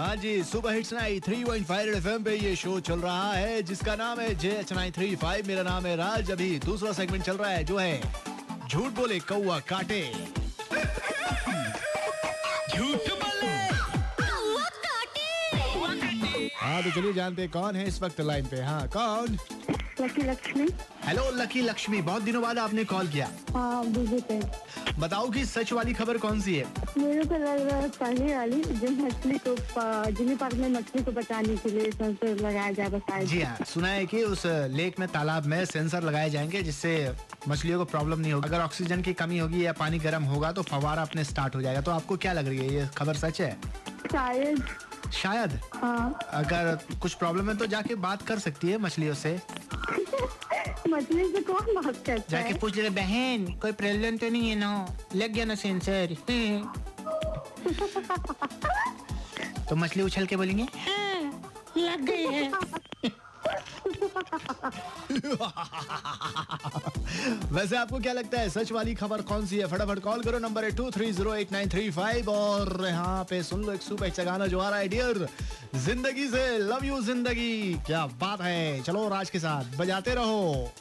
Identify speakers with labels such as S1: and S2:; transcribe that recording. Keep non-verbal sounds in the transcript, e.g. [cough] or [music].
S1: हाँ जी सुबह hits night three one five F पे ये शो चल रहा है जिसका नाम है J H nine three five मेरा नाम है राज। अभी दूसरा सेगमेंट चल रहा है जो है झूठ बोले कौआ काटे।
S2: झूठ बोले
S1: हाँ तो चलिए जानते कौन है इस वक्त लाइन पे। हाँ कौन?
S3: Lucky Lakshmi
S1: hello Lucky Lakshmi बहुत दिनों बाद आपने कॉल किया।
S3: हाँ बिज़ी थे।
S1: बताओ कि सच वाली खबर कौन सी है?
S3: मेरे को लग रहा है पहले वाली जो मछली को जिमी पार्क में मछली को बचाने के लिए सेंसर लगाया जाएगा शायद
S1: जी हाँ सुना है कि उस लेक में तालाब में सेंसर लगाए जाएँगे जिससे मछलियों को प्रॉब्लम नहीं होगी। अगर ऑक्सीजन की कमी होगी या पानी गर्म होगा तो फवारा अपने स्टार्ट हो जाएगा। तो आपको क्या लग रही है ये खबर सच है?
S3: शायद।
S1: शायद?
S3: हाँ।
S1: अगर कुछ प्रॉब्लम है तो जाके बात कर सकती है मछलियों से।
S3: मछली से कौन बात करता
S1: जाके
S3: है
S1: पूछ ले बहन कोई प्रॉब्लम तो नहीं है ना? लग गया ना सेंसर? [laughs] तो मछली उछल के बोलेंगे
S2: लग गई है। [laughs] [laughs]
S1: वैसे आपको क्या लगता है, सच वाली खबर कौन सी है? फटाफट कॉल करो नंबर है two three zero eight nine three five और यहाँ पे सुन लो एक सुबह अच्छा गाना जो आ रहा है डियर ज़िंदगी से लव यू ज़िंदगी। क्या बात है। चलो, राज के साथ, बजाते रहो।